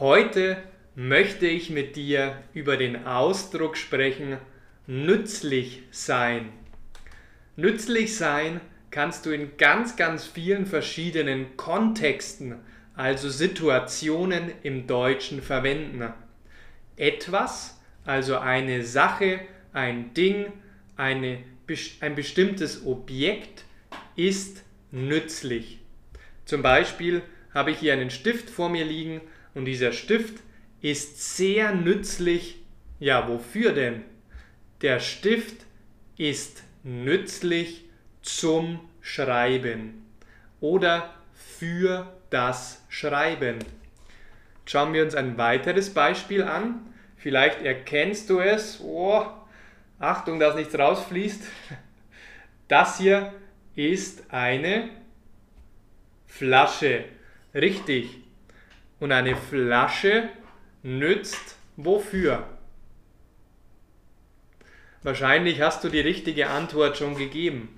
Heute möchte ich mit dir über den Ausdruck sprechen, nützlich sein. Nützlich sein kannst du in ganz, ganz vielen verschiedenen Kontexten, also Situationen im Deutschen verwenden. Etwas, also eine Sache, ein Ding, eine, ein bestimmtes Objekt ist nützlich. Zum Beispiel habe ich hier einen Stift vor mir liegen und dieser Stift ist sehr nützlich. Ja, wofür denn? Der Stift ist nützlich zum Schreiben oder für das Schreiben. Schauen wir uns ein weiteres Beispiel an. Vielleicht erkennst du es. Oh, Achtung, dass nichts rausfließt. Das hier ist eine Flasche. Richtig. Und eine Flasche nützt wofür? Wahrscheinlich hast du die richtige Antwort schon gegeben.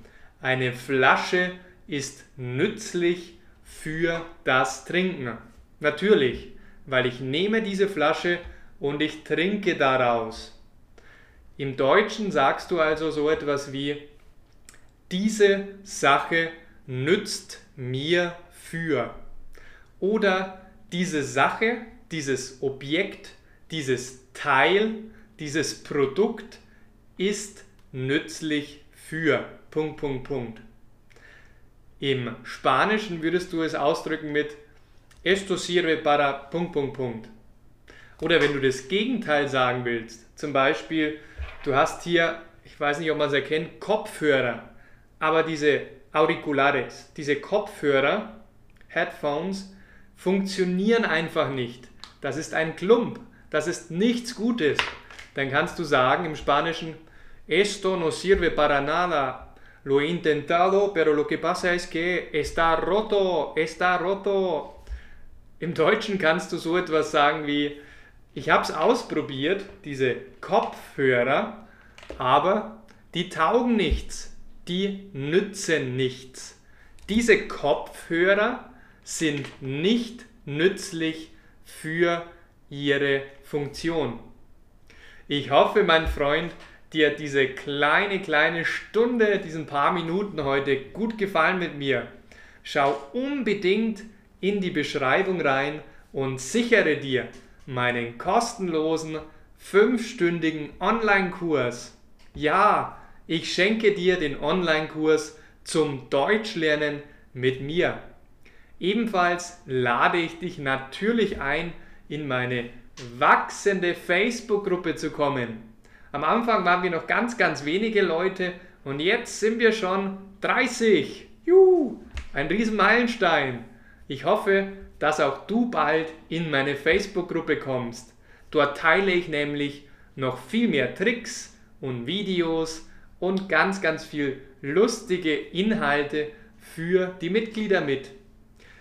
Eine Flasche ist nützlich für das Trinken. Natürlich, weil ich nehme diese Flasche und ich trinke daraus. Im Deutschen sagst du also so etwas wie, diese Sache nützt mir für. Oder diese Sache, dieses Objekt, dieses Teil, dieses Produkt ist nützlich für. Punkt, Punkt, Punkt. Im Spanischen würdest du es ausdrücken mit Esto sirve para Punkt, Punkt, Punkt. Oder wenn du das Gegenteil sagen willst, zum Beispiel, du hast hier, ich weiß nicht, ob man es erkennt, Kopfhörer, aber diese Auriculares, diese Kopfhörer, Headphones, funktionieren einfach nicht. Das ist ein Klump, das ist nichts Gutes. Dann kannst du sagen im Spanischen, esto no sirve para nada. Lo he intentado, pero lo que pasa es que está roto, está roto. Im Deutschen kannst du so etwas sagen wie, ich habe es ausprobiert, diese Kopfhörer, aber die taugen nichts, die nützen nichts. Diese Kopfhörer sind nicht nützlich für ihre Funktion. Ich hoffe, mein Freund, dir diese kleine, kleine Stunde, diesen paar Minuten heute gut gefallen mit mir. Schau unbedingt in die Beschreibung rein und sichere dir meinen kostenlosen fünfstündigen Online-Kurs. Ja, ich schenke dir den Online-Kurs zum Deutschlernen mit mir. Ebenfalls lade ich dich natürlich ein, in meine wachsende Facebook-Gruppe zu kommen. Am Anfang waren wir noch ganz, ganz wenige Leute und jetzt sind wir schon 30. Juhu, ein Riesenmeilenstein. Ich hoffe, dass auch du bald in meine Facebook-Gruppe kommst. Dort teile ich nämlich noch viel mehr Tricks und Videos und ganz, ganz viel lustige Inhalte für die Mitglieder mit.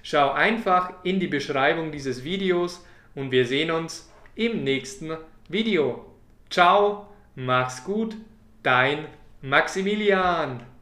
Schau einfach in die Beschreibung dieses Videos und wir sehen uns im nächsten Video. Ciao, mach's gut, dein Maximilian.